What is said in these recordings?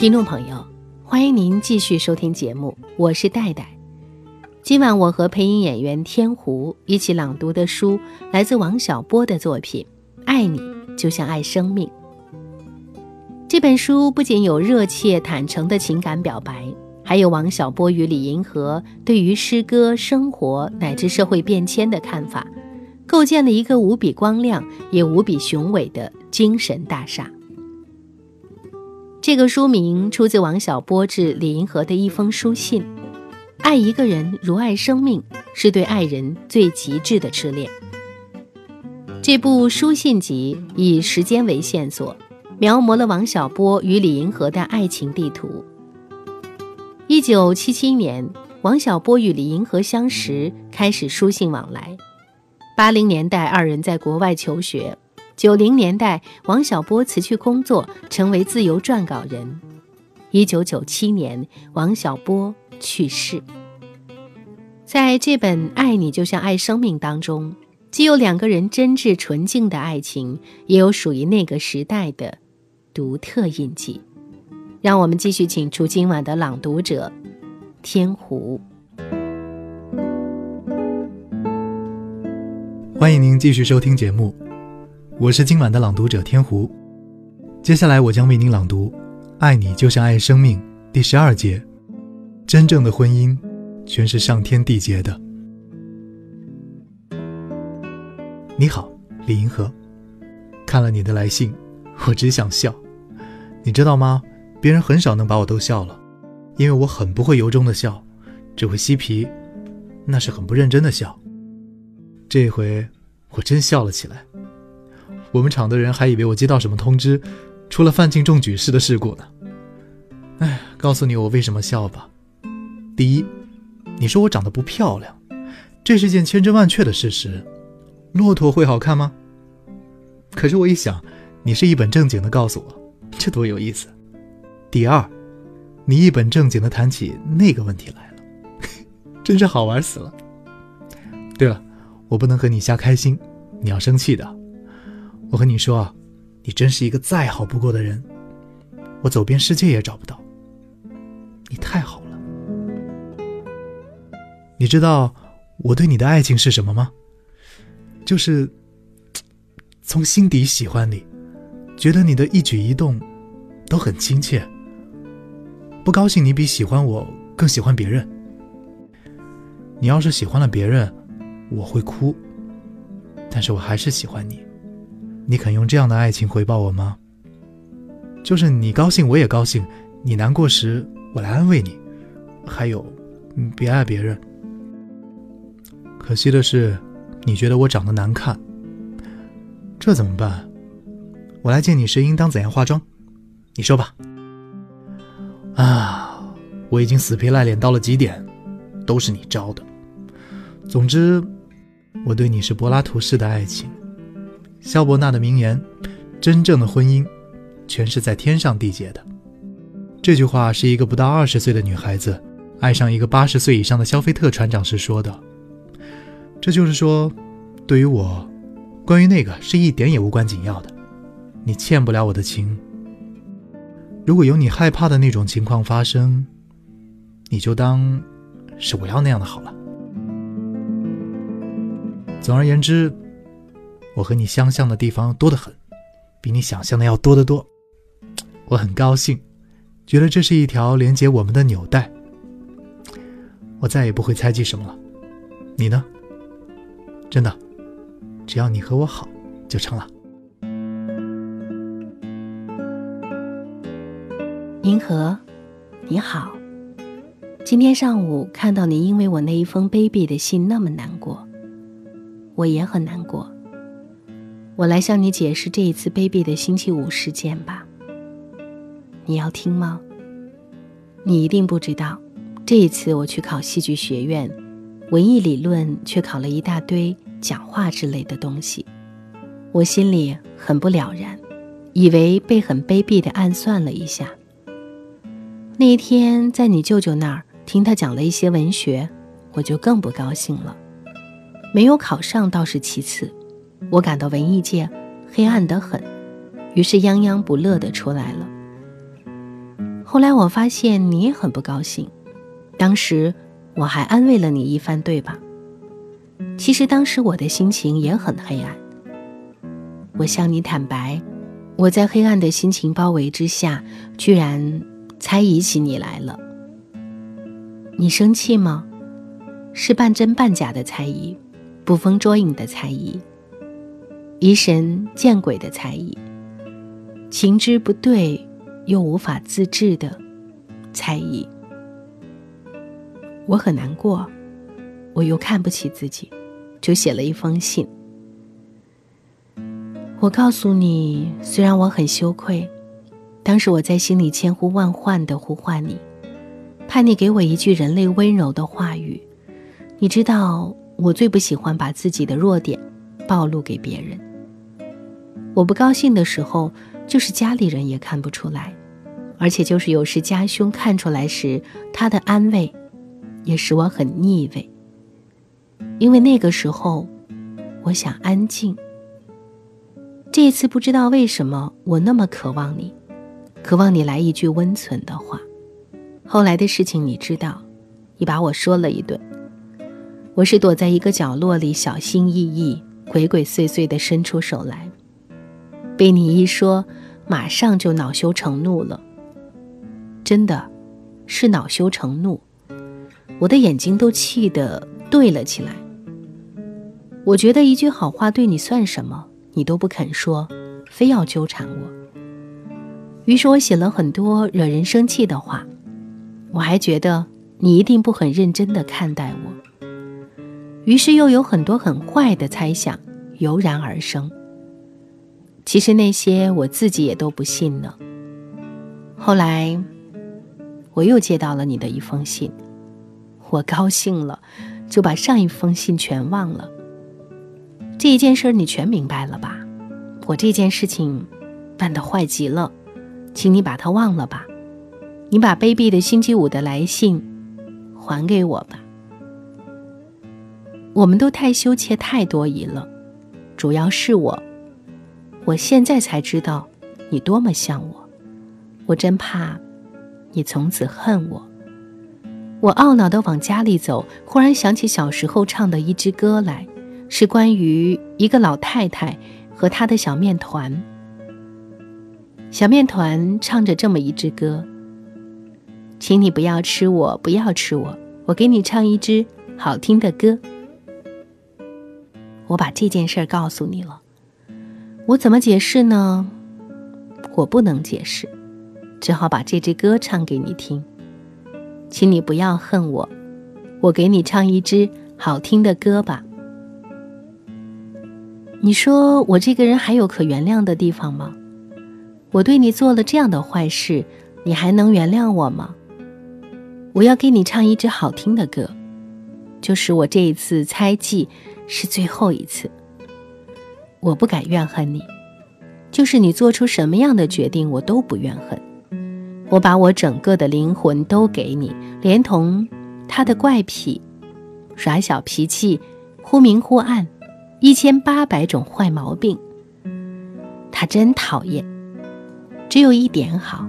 听众朋友，欢迎您继续收听节目，我是戴戴。今晚我和配音演员天湖一起朗读的书来自王小波的作品《爱你就像爱生命》。这本书不仅有热切坦诚的情感表白，还有王小波与李银河对于诗歌、生活乃至社会变迁的看法，构建了一个无比光亮也无比雄伟的精神大厦。这个书名出自王小波致李银河的一封书信：“爱一个人如爱生命，是对爱人最极致的痴恋。”这部书信集以时间为线索，描摹了王小波与李银河的爱情地图。一九七七年，王小波与李银河相识，开始书信往来。八零年代，二人在国外求学。九零年代，王小波辞去工作，成为自由撰稿人。一九九七年，王小波去世。在这本《爱你就像爱生命》当中，既有两个人真挚纯净的爱情，也有属于那个时代的独特印记。让我们继续请出今晚的朗读者天湖。欢迎您继续收听节目。我是今晚的朗读者天湖，接下来我将为您朗读《爱你就像爱生命》第十二节。真正的婚姻，全是上天缔结的。你好，李银河，看了你的来信，我只想笑。你知道吗？别人很少能把我逗笑了，因为我很不会由衷的笑，只会嬉皮，那是很不认真的笑。这回我真笑了起来。我们厂的人还以为我接到什么通知，出了范进中举式的事故呢。哎，告诉你我为什么笑吧。第一，你说我长得不漂亮，这是件千真万确的事实。骆驼会好看吗？可是我一想，你是一本正经的告诉我，这多有意思。第二，你一本正经的谈起那个问题来了，真是好玩死了。对了，我不能和你瞎开心，你要生气的。我和你说，你真是一个再好不过的人，我走遍世界也找不到。你太好了。你知道我对你的爱情是什么吗？就是从心底喜欢你，觉得你的一举一动都很亲切。不高兴你比喜欢我更喜欢别人。你要是喜欢了别人，我会哭，但是我还是喜欢你。你肯用这样的爱情回报我吗？就是你高兴我也高兴，你难过时我来安慰你。还有，别爱别人。可惜的是，你觉得我长得难看，这怎么办？我来见你时应当怎样化妆？你说吧。啊，我已经死皮赖脸到了极点，都是你招的。总之，我对你是柏拉图式的爱情。肖伯纳的名言：“真正的婚姻，全是在天上缔结的。”这句话是一个不到二十岁的女孩子爱上一个八十岁以上的肖菲特船长时说的。这就是说，对于我，关于那个是一点也无关紧要的。你欠不了我的情。如果有你害怕的那种情况发生，你就当是我要那样的好了。总而言之。我和你相像的地方多得很，比你想象的要多得多。我很高兴，觉得这是一条连接我们的纽带。我再也不会猜忌什么了。你呢？真的，只要你和我好，就成了。银河，你好。今天上午看到你因为我那一封卑鄙的信那么难过，我也很难过。我来向你解释这一次卑鄙的星期五事件吧。你要听吗？你一定不知道，这一次我去考戏剧学院，文艺理论却考了一大堆讲话之类的东西，我心里很不了然，以为被很卑鄙的暗算了一下。那一天在你舅舅那儿听他讲了一些文学，我就更不高兴了。没有考上倒是其次。我感到文艺界黑暗得很，于是泱泱不乐地出来了。后来我发现你也很不高兴，当时我还安慰了你一番，对吧？其实当时我的心情也很黑暗。我向你坦白，我在黑暗的心情包围之下，居然猜疑起你来了。你生气吗？是半真半假的猜疑，捕风捉影的猜疑，疑神见鬼的猜疑，情之不对又无法自制的猜疑。我很难过，我又看不起自己，就写了一封信。我告诉你，虽然我很羞愧，当时我在心里千呼万唤的呼唤你，盼你给我一句人类温柔的话语。你知道，我最不喜欢把自己的弱点暴露给别人。我不高兴的时候，就是家里人也看不出来，而且就是有时家兄看出来时，他的安慰也使我很腻味。因为那个时候，我想安静。这一次不知道为什么我那么渴望你，渴望你来一句温存的话。后来的事情你知道，你把我说了一顿。我是躲在一个角落里，小心翼翼、鬼鬼祟祟地伸出手来。被你一说，马上就恼羞成怒了。真的，是恼羞成怒，我的眼睛都气得对了起来。我觉得一句好话对你算什么？你都不肯说，非要纠缠我。于是我写了很多惹人生气的话，我还觉得你一定不很认真的看待我。于是又有很多很坏的猜想油然而生。其实那些我自己也都不信呢。后来我又接到了你的一封信，我高兴了，就把上一封信全忘了。这一件事你全明白了吧？我这件事情办得坏极了，请你把它忘了吧。你把卑鄙的星期五的来信还给我吧。我们都太羞怯、太多疑了，主要是我。我现在才知道你多么像我，我真怕你从此恨我。我懊恼地往家里走，忽然想起小时候唱的一支歌来。是关于一个老太太和她的小面团。小面团唱着这么一支歌：“请你不要吃我，不要吃我，我给你唱一支好听的歌。”我把这件事告诉你了，我怎么解释呢？我不能解释，只好把这支歌唱给你听。请你不要恨我，我给你唱一支好听的歌吧。你说我这个人还有可原谅的地方吗？我对你做了这样的坏事，你还能原谅我吗？我要给你唱一支好听的歌，就是我这一次猜忌是最后一次。我不敢怨恨你，就是你做出什么样的决定，我都不怨恨。我把我整个的灵魂都给你，连同他的怪癖、耍小脾气、忽明忽暗。一千八百种坏毛病，他真讨厌。只有一点好，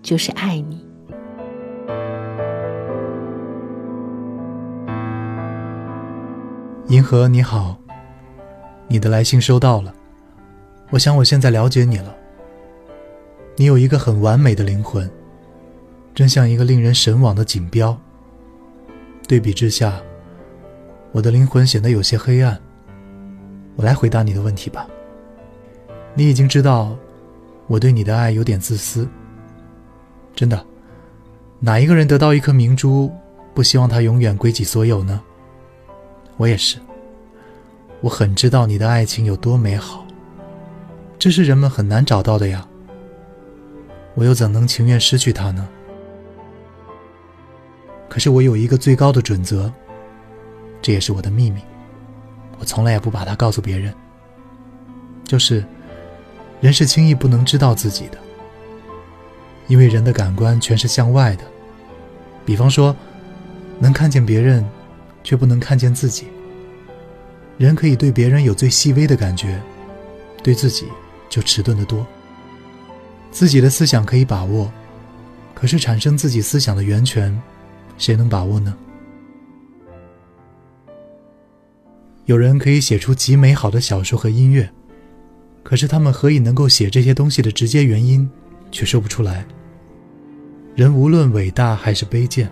就是爱你。银河你好，你的来信收到了。我想我现在了解你了。你有一个很完美的灵魂，真像一个令人神往的锦标。对比之下，我的灵魂显得有些黑暗。我来回答你的问题吧。你已经知道，我对你的爱有点自私。真的，哪一个人得到一颗明珠，不希望它永远归己所有呢？我也是。我很知道你的爱情有多美好，这是人们很难找到的呀。我又怎能情愿失去它呢？可是我有一个最高的准则，这也是我的秘密。我从来也不把它告诉别人。就是，人是轻易不能知道自己的，因为人的感官全是向外的。比方说，能看见别人，却不能看见自己。人可以对别人有最细微的感觉，对自己就迟钝得多。自己的思想可以把握，可是产生自己思想的源泉，谁能把握呢？有人可以写出极美好的小说和音乐，可是他们何以能够写这些东西的直接原因，却说不出来。人无论伟大还是卑贱，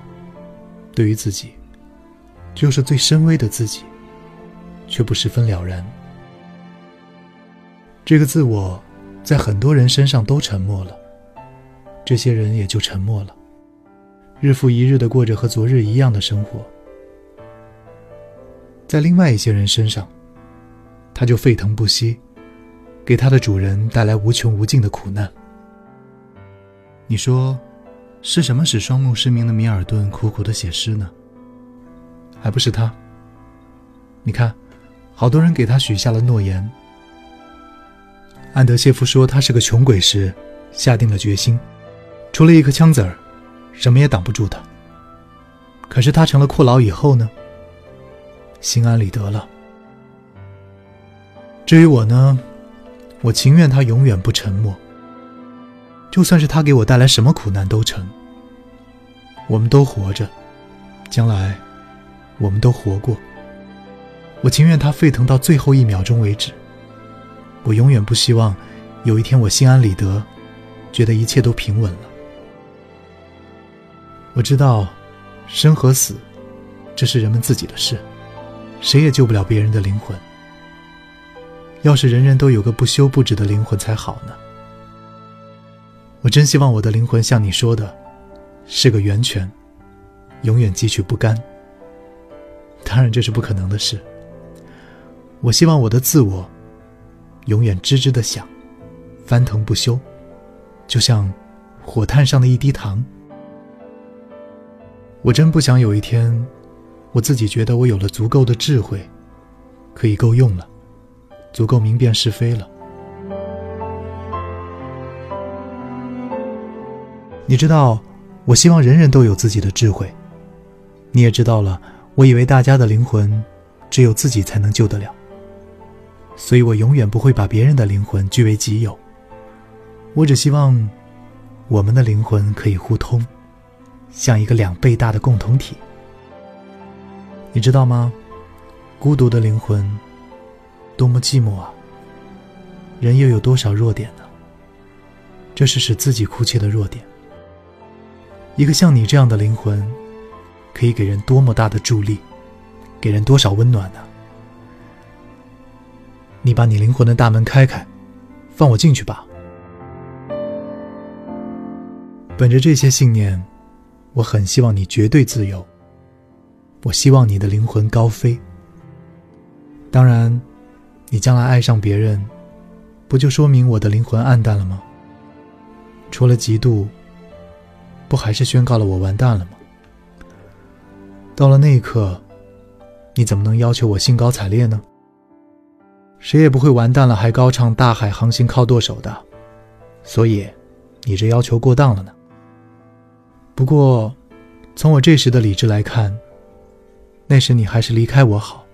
对于自己，就是最深微的自己，却不十分了然。这个自我，在很多人身上都沉默了，这些人也就沉默了，日复一日的过着和昨日一样的生活。在另外一些人身上，他就沸腾不息，给他的主人带来无穷无尽的苦难。你说？是什么使双目失明的米尔顿苦苦的写诗呢？还不是他。你看，好多人给他许下了诺言。安德谢夫说他是个穷鬼时，下定了决心，除了一颗枪子儿，什么也挡不住他。可是他成了阔佬以后呢？心安理得了。至于我呢，我情愿他永远不沉默。就算是他给我带来什么苦难都成。我们都活着，将来我们都活过。我情愿他沸腾到最后一秒钟为止。我永远不希望有一天我心安理得，觉得一切都平稳了。我知道，生和死，这是人们自己的事，谁也救不了别人的灵魂。要是人人都有个不休不止的灵魂才好呢。我真希望我的灵魂像你说的，是个源泉，永远汲取不干。当然这是不可能的事。我希望我的自我，永远吱吱的响，翻腾不休，就像火炭上的一滴糖。我真不想有一天，我自己觉得我有了足够的智慧，可以够用了，足够明辨是非了。你知道，我希望人人都有自己的智慧。你也知道了，我以为大家的灵魂，只有自己才能救得了。所以我永远不会把别人的灵魂据为己有。我只希望，我们的灵魂可以互通，像一个两倍大的共同体。你知道吗？孤独的灵魂，多么寂寞啊！人又有多少弱点呢？这是使自己哭泣的弱点。一个像你这样的灵魂，可以给人多么大的助力，给人多少温暖呢？你把你灵魂的大门开开，放我进去吧。本着这些信念，我很希望你绝对自由。我希望你的灵魂高飞。当然，你将来爱上别人，不就说明我的灵魂暗淡了吗？除了嫉妒。不还是宣告了我完蛋了吗？到了那一刻，你怎么能要求我兴高采烈呢？谁也不会完蛋了还高唱“大海航行靠舵手”的，所以，你这要求过当了呢。不过，从我这时的理智来看，那时你还是离开我好。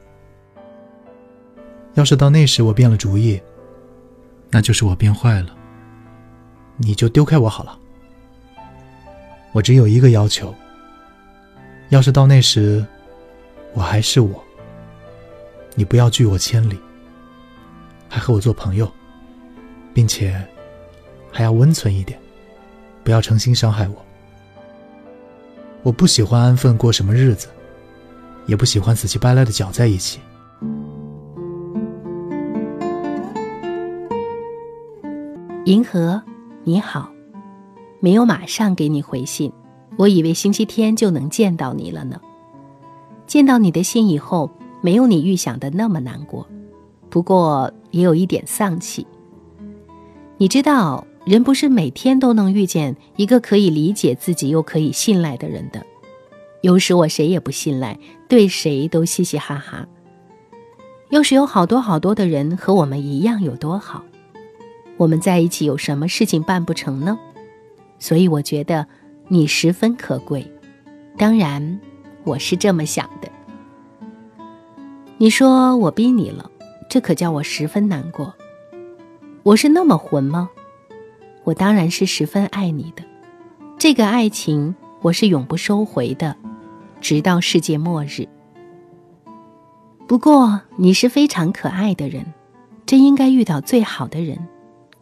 要是到那时我变了主意，那就是我变坏了，你就丢开我好了。我只有一个要求：要是到那时，我还是我，你不要拒我千里，还和我做朋友，并且还要温存一点，不要诚心伤害我。我不喜欢安分过什么日子，也不喜欢死乞白赖的搅在一起。银河，你好。没有马上给你回信，我以为星期天就能见到你了呢。见到你的信以后，没有你预想的那么难过，不过也有一点丧气。你知道，人不是每天都能遇见一个可以理解自己又可以信赖的人的。有时我谁也不信赖，对谁都嘻嘻哈哈。要是有好多好多的人和我们一样，有多好？我们在一起有什么事情办不成呢？所以我觉得你十分可贵，当然我是这么想的。你说我逼你了，这可叫我十分难过。我是那么混吗？我当然是十分爱你的，这个爱情我是永不收回的，直到世界末日。不过你是非常可爱的人，真应该遇到最好的人，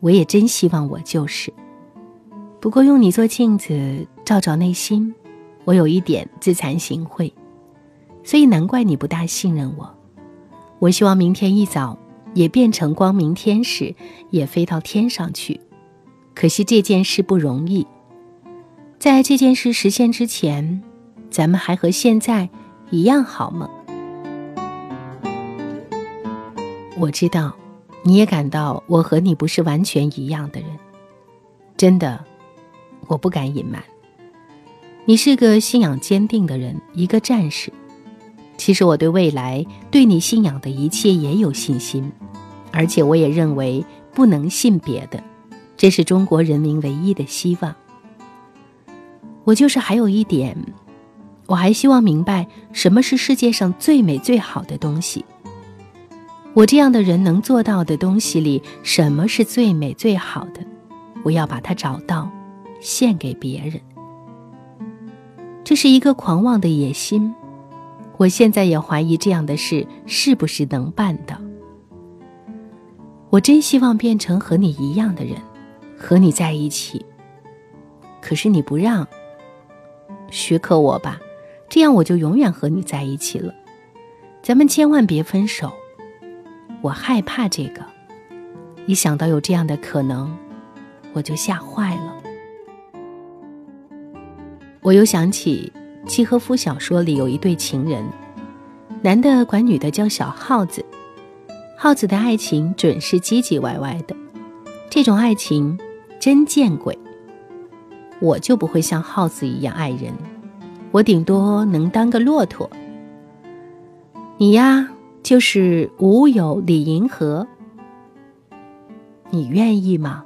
我也真希望我就是。不过用你做镜子照照内心，我有一点自惭形秽，所以难怪你不大信任我。我希望明天一早也变成光明天使，也飞到天上去。可惜这件事不容易。在这件事实现之前，咱们还和现在一样好吗？我知道，你也感到我和你不是完全一样的人。真的，我不敢隐瞒。你是个信仰坚定的人，一个战士。其实我对未来，对你信仰的一切也有信心，而且我也认为不能信别的。这是中国人民唯一的希望。我就是还有一点，我还希望明白什么是世界上最美最好的东西。我这样的人能做到的东西里，什么是最美最好的？我要把它找到，献给别人。这是一个狂妄的野心。我现在也怀疑这样的事是不是能办到。我真希望变成和你一样的人。和你在一起，可是你不让。许可我吧，这样我就永远和你在一起了。咱们千万别分手，我害怕这个。一想到有这样的可能，我就吓坏了。我又想起契诃夫小说里有一对情人，男的管女的叫小耗子，耗子的爱情准是唧唧歪歪的，这种爱情。真见鬼！我就不会像耗子一样爱人，我顶多能当个骆驼。你呀，就是无有李银河，你愿意吗？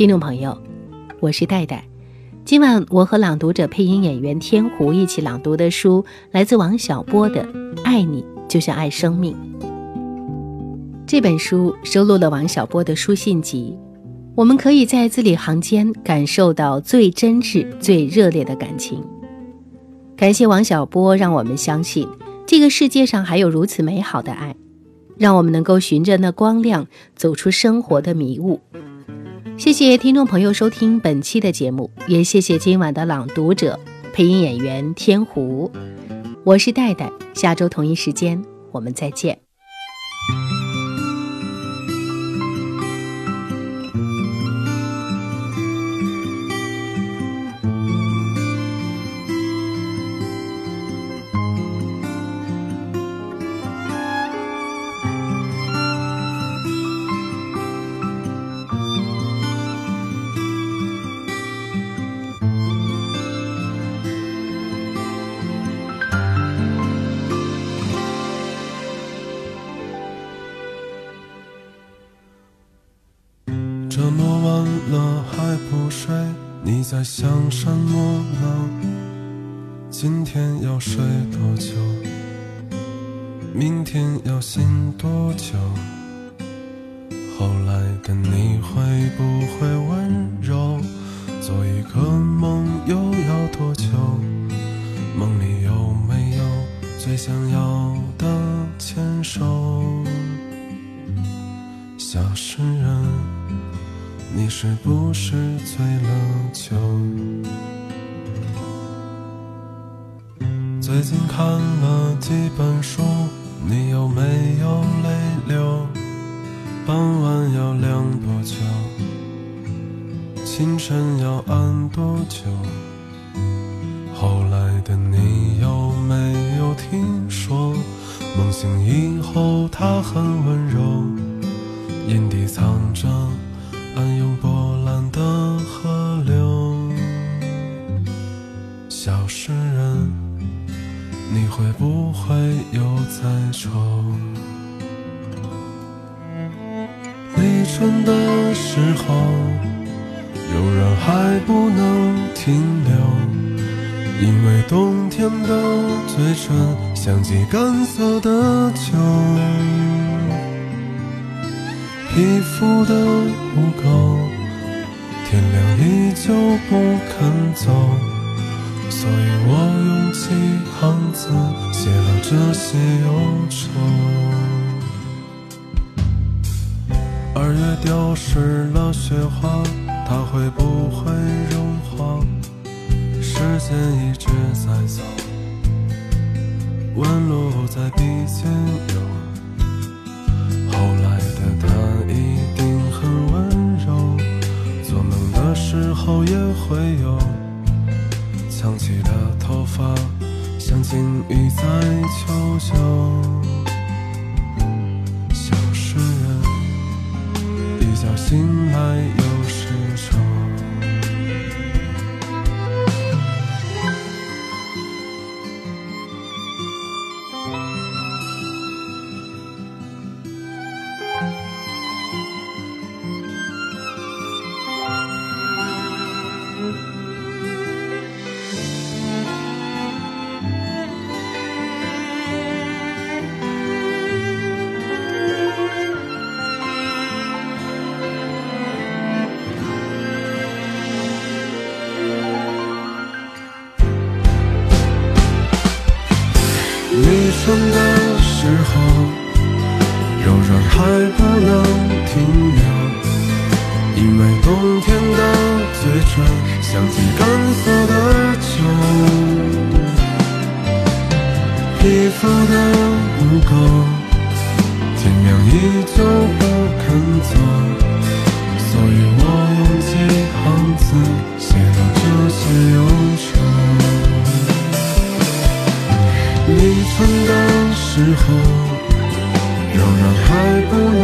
听众朋友，我是戴戴。今晚我和朗读者配音演员天湖一起朗读的书，来自王小波的《爱你就像爱生命》。这本书收录了王小波的书信集，我们可以在字里行间感受到最真挚、最热烈的感情。感谢王小波，让我们相信这个世界上还有如此美好的爱，让我们能够循着那光亮走出生活的迷雾。谢谢听众朋友收听本期的节目，也谢谢今晚的朗读者、配音演员天湖。我是戴戴，下周同一时间我们再见。这么晚了还不睡，你在想什么呢？今天要睡多久？明天要醒多久？后来的你会不会温柔？做一个梦又要多久？梦里有没有最想要的牵手？小诗人。你是不是醉了酒？最近看了几本书，你有没有泪流？傍晚要亮多久？清晨要暗多久？后来的你有没有听说？梦醒以后他很温柔，眼底藏着。暗涌波澜的河流，小诗人，你会不会又在愁？立春的时候，有人还不能停留，因为冬天的嘴唇像极干涩的酒，皮肤的污垢，天亮依旧不肯走，所以我用几行字写了这些忧愁。二月丢失了雪花，它会不会融化？时间一直在走，纹路在鼻尖游。会有藏起的头发，像金鱼在求愚蠢的时候，柔软还不能停留，因为冬天的嘴唇像极干涩的酒，皮肤的污垢，天亮依旧不肯走，时候，仍然还不能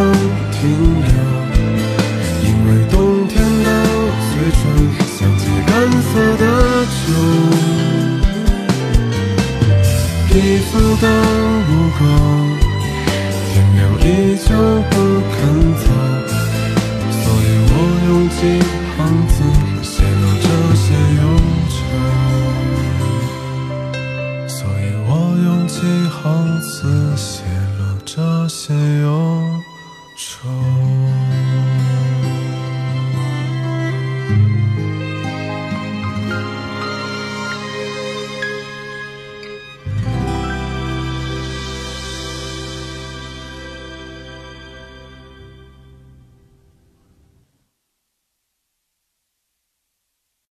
停留，因为冬天的嘴唇像极干涩的酒，皮肤的污垢，天亮依旧不肯走，所以我用尽